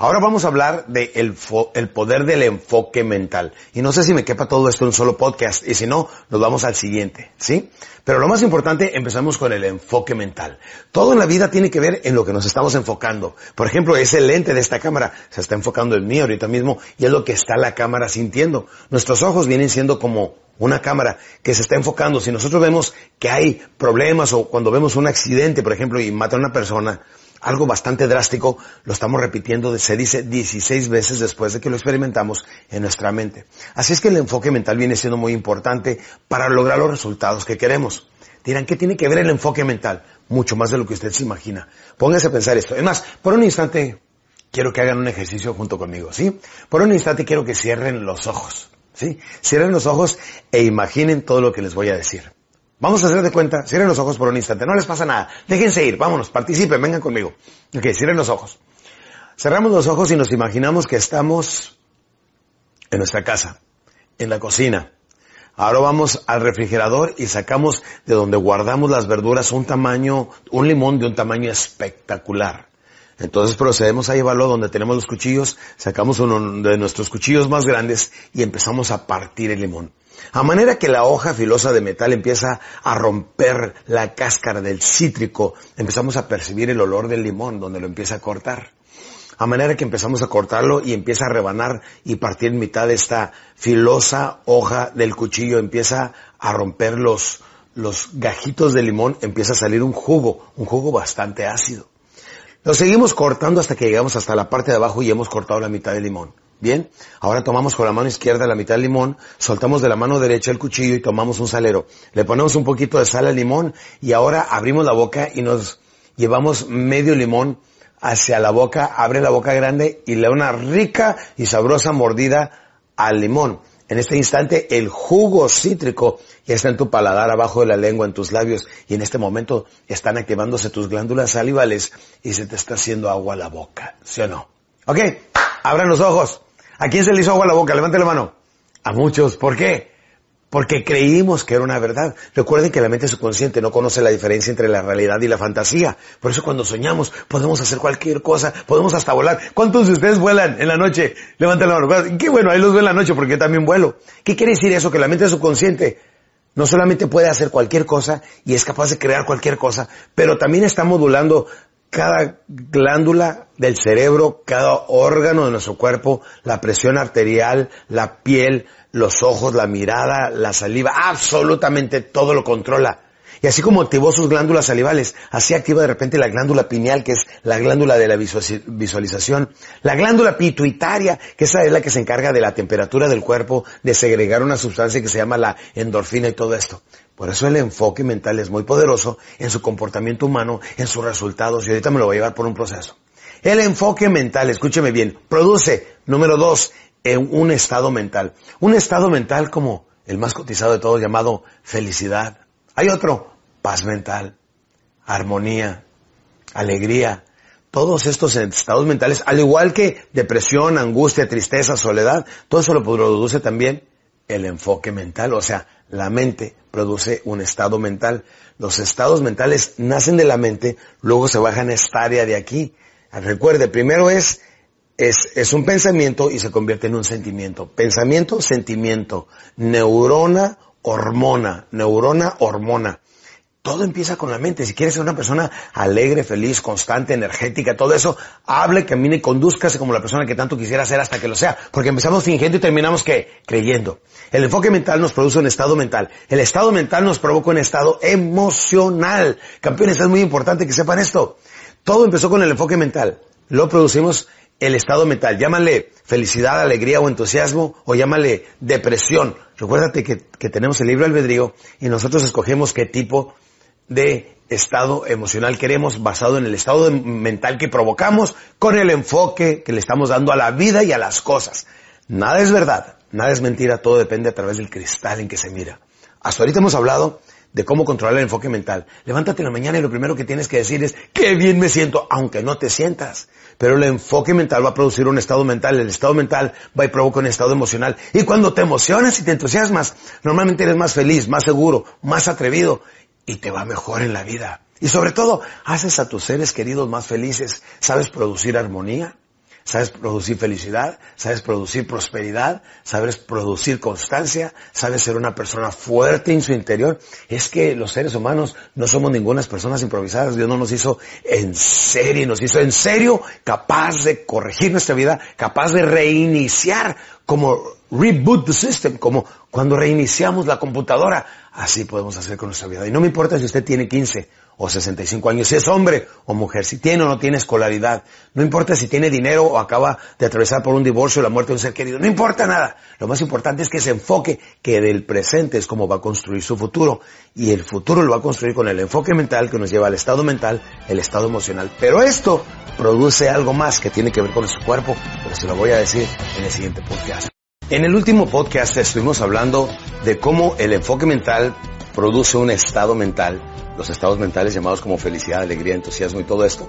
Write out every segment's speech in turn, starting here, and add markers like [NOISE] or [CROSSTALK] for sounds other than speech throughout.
Ahora vamos a hablar de el, el, poder del enfoque mental. Y no sé si me quepa todo esto en un solo podcast, y si no, nos vamos al siguiente, ¿sí? Pero lo más importante, empezamos con el enfoque mental. Todo en la vida tiene que ver en lo que nos estamos enfocando. Por ejemplo, ese lente de esta cámara se está enfocando en mí ahorita mismo, y es lo que está la cámara sintiendo. Nuestros ojos vienen siendo como una cámara que se está enfocando. Si nosotros vemos que hay problemas o cuando vemos un accidente, por ejemplo, y mata a una persona, algo bastante drástico, lo estamos repitiendo, se dice 16 veces después de que lo experimentamos en nuestra mente. Así es que el enfoque mental viene siendo muy importante para lograr los resultados que queremos. Dirán, ¿qué tiene que ver el enfoque mental? Mucho más de lo que usted se imagina. Póngase a pensar esto. Es más, por un instante quiero que hagan un ejercicio junto conmigo, ¿sí? Por un instante quiero que cierren los ojos, ¿sí? Cierren los ojos e imaginen todo lo que les voy a decir. Vamos a hacer de cuenta, cierren los ojos por un instante, no les pasa nada, déjense ir, vámonos, participen, vengan conmigo. Ok, cierren los ojos. Cerramos los ojos y nos imaginamos que estamos en nuestra casa, en la cocina. Ahora vamos al refrigerador y sacamos de donde guardamos las verduras un tamaño, un limón de un tamaño espectacular. Entonces procedemos a llevarlo donde tenemos los cuchillos, sacamos uno de nuestros cuchillos más grandes y empezamos a partir el limón. A manera que la hoja filosa de metal empieza a romper la cáscara del cítrico, empezamos a percibir el olor del limón donde lo empieza a cortar. A manera que empezamos a cortarlo y empieza a rebanar y partir en mitad de esta filosa hoja del cuchillo, empieza a romper los, los gajitos de limón, empieza a salir un jugo, un jugo bastante ácido. Lo seguimos cortando hasta que llegamos hasta la parte de abajo y hemos cortado la mitad del limón. Bien, ahora tomamos con la mano izquierda la mitad del limón, soltamos de la mano derecha el cuchillo y tomamos un salero. Le ponemos un poquito de sal al limón y ahora abrimos la boca y nos llevamos medio limón hacia la boca, abre la boca grande y le da una rica y sabrosa mordida al limón. En este instante el jugo cítrico ya está en tu paladar, abajo de la lengua, en tus labios y en este momento están activándose tus glándulas salivales y se te está haciendo agua a la boca, ¿sí o no? Ok, abran los ojos. ¿A quién se le hizo agua la boca? Levante la mano. A muchos. ¿Por qué? Porque creímos que era una verdad. Recuerden que la mente subconsciente no conoce la diferencia entre la realidad y la fantasía. Por eso cuando soñamos podemos hacer cualquier cosa, podemos hasta volar. ¿Cuántos de ustedes vuelan en la noche? Levanten la mano. Qué bueno, ahí los veo en la noche porque yo también vuelo. ¿Qué quiere decir eso? Que la mente subconsciente no solamente puede hacer cualquier cosa y es capaz de crear cualquier cosa, pero también está modulando cada glándula del cerebro, cada órgano de nuestro cuerpo, la presión arterial, la piel, los ojos, la mirada, la saliva, absolutamente todo lo controla. Y así como activó sus glándulas salivales, así activa de repente la glándula pineal, que es la glándula de la visualización, la glándula pituitaria, que esa es la que se encarga de la temperatura del cuerpo, de segregar una sustancia que se llama la endorfina y todo esto. Por eso el enfoque mental es muy poderoso en su comportamiento humano, en sus resultados, y ahorita me lo voy a llevar por un proceso. El enfoque mental, escúcheme bien, produce, número dos, un estado mental. Un estado mental como el más cotizado de todos llamado felicidad. Hay otro, paz mental, armonía, alegría, todos estos estados mentales, al igual que depresión, angustia, tristeza, soledad, todo eso lo produce también el enfoque mental, o sea, la mente produce un estado mental. Los estados mentales nacen de la mente, luego se bajan a esta área de aquí. Recuerde, primero es, es, es un pensamiento y se convierte en un sentimiento. Pensamiento, sentimiento. Neurona, hormona. Neurona, hormona. Todo empieza con la mente. Si quieres ser una persona alegre, feliz, constante, energética, todo eso, hable, camine conduzcase como la persona que tanto quisiera ser hasta que lo sea. Porque empezamos fingiendo y terminamos que creyendo. El enfoque mental nos produce un estado mental. El estado mental nos provoca un estado emocional. Campeones, es muy importante que sepan esto. Todo empezó con el enfoque mental. Lo producimos el estado mental. Llámale felicidad, alegría o entusiasmo o llámale depresión. Recuérdate que, que tenemos el libro albedrío y nosotros escogemos qué tipo de estado emocional queremos basado en el estado mental que provocamos con el enfoque que le estamos dando a la vida y a las cosas. Nada es verdad, nada es mentira, todo depende a través del cristal en que se mira. Hasta ahorita hemos hablado de cómo controlar el enfoque mental. Levántate en la mañana y lo primero que tienes que decir es, qué bien me siento, aunque no te sientas. Pero el enfoque mental va a producir un estado mental, el estado mental va y provoca un estado emocional. Y cuando te emocionas y te entusiasmas, normalmente eres más feliz, más seguro, más atrevido y te va mejor en la vida. Y sobre todo, haces a tus seres queridos más felices. ¿Sabes producir armonía? ¿Sabes producir felicidad? ¿Sabes producir prosperidad? ¿Sabes producir constancia? ¿Sabes ser una persona fuerte en su interior? Es que los seres humanos no somos ninguna personas improvisadas. Dios no nos hizo en serio, nos hizo en serio capaz de corregir nuestra vida, capaz de reiniciar como reboot the system, como cuando reiniciamos la computadora. Así podemos hacer con nuestra vida. Y no me importa si usted tiene 15 o 65 años, si es hombre o mujer, si tiene o no tiene escolaridad, no importa si tiene dinero o acaba de atravesar por un divorcio o la muerte de un ser querido, no importa nada. Lo más importante es que se enfoque que del presente es como va a construir su futuro y el futuro lo va a construir con el enfoque mental que nos lleva al estado mental, el estado emocional. Pero esto produce algo más que tiene que ver con su cuerpo, pero se lo voy a decir en el siguiente podcast. En el último podcast estuvimos hablando de cómo el enfoque mental produce un estado mental los estados mentales llamados como felicidad, alegría, entusiasmo y todo esto.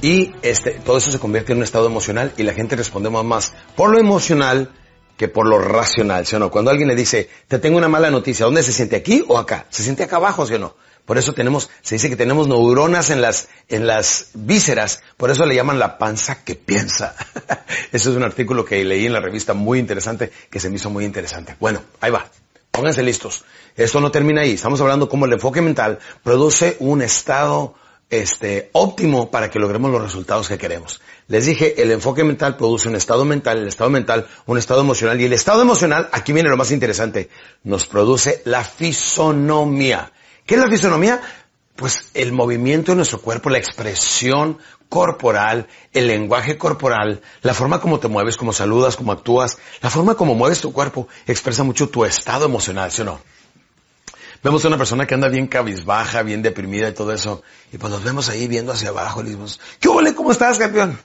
Y este, todo eso se convierte en un estado emocional y la gente responde más por lo emocional que por lo racional, ¿sí o no? Cuando alguien le dice, te tengo una mala noticia, ¿dónde se siente? ¿Aquí o acá? Se siente acá abajo, ¿sí o no? Por eso tenemos, se dice que tenemos neuronas en las, en las vísceras, por eso le llaman la panza que piensa. [LAUGHS] eso es un artículo que leí en la revista muy interesante, que se me hizo muy interesante. Bueno, ahí va. Pónganse listos. Esto no termina ahí. Estamos hablando cómo el enfoque mental produce un estado este, óptimo para que logremos los resultados que queremos. Les dije, el enfoque mental produce un estado mental, el estado mental un estado emocional y el estado emocional, aquí viene lo más interesante, nos produce la fisonomía. ¿Qué es la fisonomía? Pues el movimiento de nuestro cuerpo, la expresión corporal, el lenguaje corporal, la forma como te mueves, como saludas, como actúas, la forma como mueves tu cuerpo expresa mucho tu estado emocional, ¿sí o no? vemos a una persona que anda bien cabizbaja, bien deprimida y todo eso, y pues nos vemos ahí viendo hacia abajo, y decimos, ¿qué ole? ¿Cómo estás, campeón?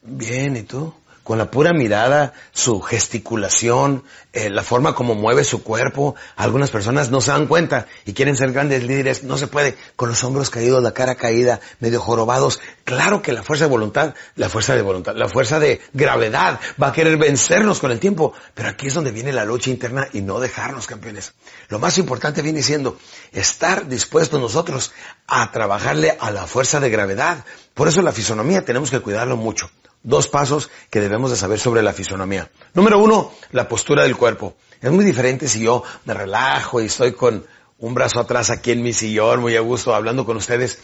Bien, ¿y tú? Con la pura mirada, su gesticulación, eh, la forma como mueve su cuerpo. Algunas personas no se dan cuenta y quieren ser grandes líderes. No se puede con los hombros caídos, la cara caída, medio jorobados. Claro que la fuerza de voluntad, la fuerza de voluntad, la fuerza de gravedad va a querer vencernos con el tiempo. Pero aquí es donde viene la lucha interna y no dejarnos campeones. Lo más importante viene siendo estar dispuestos nosotros a trabajarle a la fuerza de gravedad. Por eso la fisonomía tenemos que cuidarlo mucho dos pasos que debemos de saber sobre la fisonomía. Número uno, la postura del cuerpo. Es muy diferente si yo me relajo y estoy con un brazo atrás aquí en mi sillón, muy a gusto, hablando con ustedes.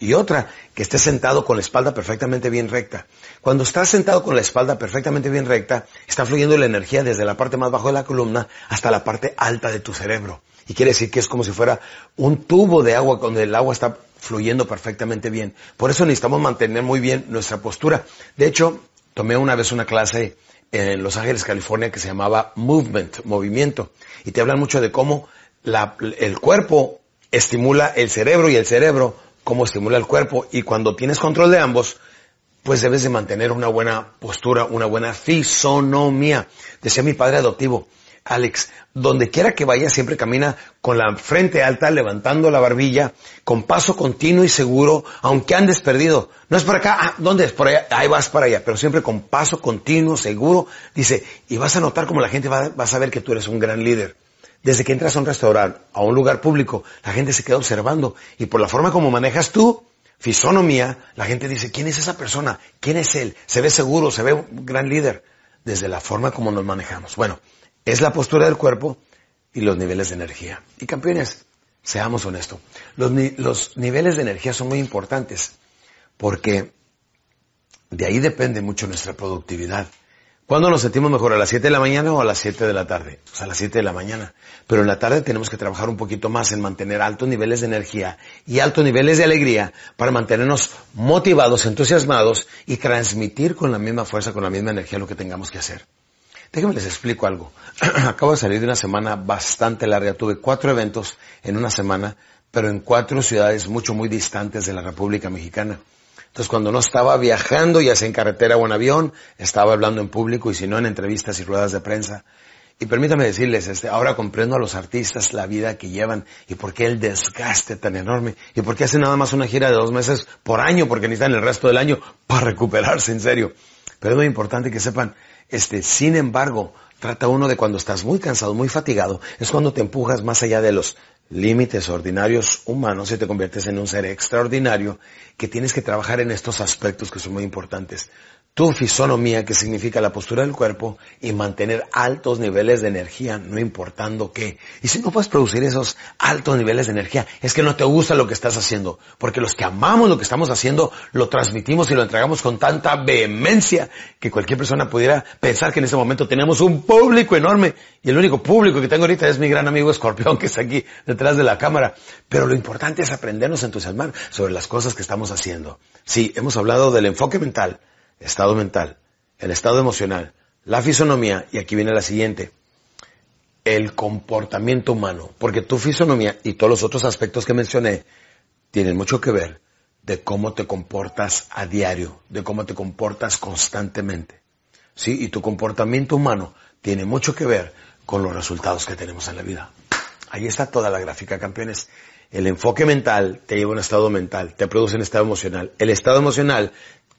Y otra, que esté sentado con la espalda perfectamente bien recta. Cuando estás sentado con la espalda perfectamente bien recta, está fluyendo la energía desde la parte más baja de la columna hasta la parte alta de tu cerebro. Y quiere decir que es como si fuera un tubo de agua donde el agua está fluyendo perfectamente bien. Por eso necesitamos mantener muy bien nuestra postura. De hecho, tomé una vez una clase en Los Ángeles, California, que se llamaba Movement, movimiento. Y te hablan mucho de cómo el cuerpo estimula el cerebro y el cerebro cómo estimula el cuerpo. Y cuando tienes control de ambos, pues debes de mantener una buena postura, una buena fisonomía. Decía mi padre adoptivo, Alex, donde quiera que vaya siempre camina con la frente alta, levantando la barbilla, con paso continuo y seguro, aunque andes perdido. No es por acá, ah, ¿dónde es? Por allá, ahí vas para allá, pero siempre con paso continuo, seguro. Dice, y vas a notar como la gente va, a saber que tú eres un gran líder. Desde que entras a un restaurante, a un lugar público, la gente se queda observando y por la forma como manejas tú, fisonomía, la gente dice, ¿quién es esa persona? ¿Quién es él? Se ve seguro, se ve un gran líder. Desde la forma como nos manejamos. Bueno, es la postura del cuerpo y los niveles de energía. Y campeones, seamos honestos, los, niveles de energía son muy importantes porque de ahí depende mucho nuestra productividad. ¿Cuándo nos sentimos mejor? ¿A las 7 de la mañana o a las 7 de la tarde? Pues a las 7 de la mañana. Pero en la tarde tenemos que trabajar un poquito más en mantener altos niveles de energía y altos niveles de alegría para mantenernos motivados, entusiasmados y transmitir con la misma fuerza, con la misma energía lo que tengamos que hacer. Déjenme les explico algo. [CLEARS THROAT] Acabo de salir de una semana bastante larga. Tuve cuatro eventos en una semana, pero en cuatro ciudades mucho, muy distantes de la República Mexicana. Entonces, cuando no estaba viajando, ya sea en carretera o en avión, estaba hablando en público y si no en entrevistas y ruedas de prensa. Y permítame decirles, este, ahora comprendo a los artistas la vida que llevan y por qué el desgaste tan enorme y por qué hacen nada más una gira de dos meses por año porque necesitan el resto del año para recuperarse en serio. Pero es muy importante que sepan, este, sin embargo, trata uno de cuando estás muy cansado, muy fatigado, es cuando te empujas más allá de los límites ordinarios humanos y te conviertes en un ser extraordinario que tienes que trabajar en estos aspectos que son muy importantes tu fisonomía, que significa la postura del cuerpo, y mantener altos niveles de energía, no importando qué. Y si no puedes producir esos altos niveles de energía, es que no te gusta lo que estás haciendo. Porque los que amamos lo que estamos haciendo, lo transmitimos y lo entregamos con tanta vehemencia que cualquier persona pudiera pensar que en este momento tenemos un público enorme. Y el único público que tengo ahorita es mi gran amigo Escorpión, que está aquí detrás de la cámara. Pero lo importante es aprendernos a entusiasmar sobre las cosas que estamos haciendo. Sí, hemos hablado del enfoque mental, estado mental, el estado emocional, la fisonomía, y aquí viene la siguiente, el comportamiento humano, porque tu fisonomía y todos los otros aspectos que mencioné tienen mucho que ver de cómo te comportas a diario, de cómo te comportas constantemente. ¿Sí? Y tu comportamiento humano tiene mucho que ver con los resultados que tenemos en la vida. Ahí está toda la gráfica, campeones. El enfoque mental te lleva a un estado mental, te produce un estado emocional. El estado emocional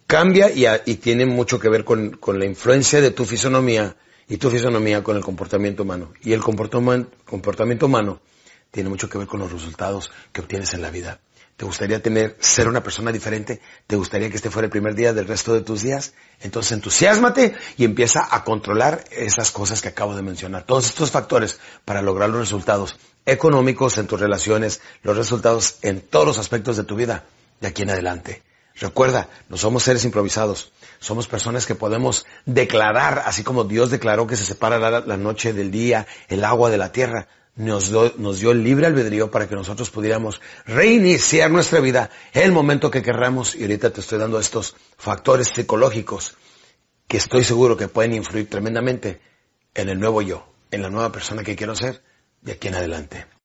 cambia y, tiene mucho que ver con, la influencia de tu fisonomía y tu fisonomía con el comportamiento humano. Y el comportamiento humano tiene mucho que ver con los resultados que obtienes en la vida. ¿Te gustaría tener, ser una persona diferente? ¿Te gustaría que este fuera el primer día del resto de tus días? Entonces entusiasmate y empieza a controlar esas cosas que acabo de mencionar. Todos estos factores para lograr los resultados económicos en tus relaciones, los resultados en todos los aspectos de tu vida de aquí en adelante. Recuerda, no somos seres improvisados, somos personas que podemos declarar, así como Dios declaró que se separa la, noche del día, el agua de la tierra, nos, nos dio el libre albedrío para que nosotros pudiéramos reiniciar nuestra vida el momento que querramos. Y ahorita te estoy dando estos factores psicológicos que estoy seguro que pueden influir tremendamente en el nuevo yo, en la nueva persona que quiero ser de aquí en adelante.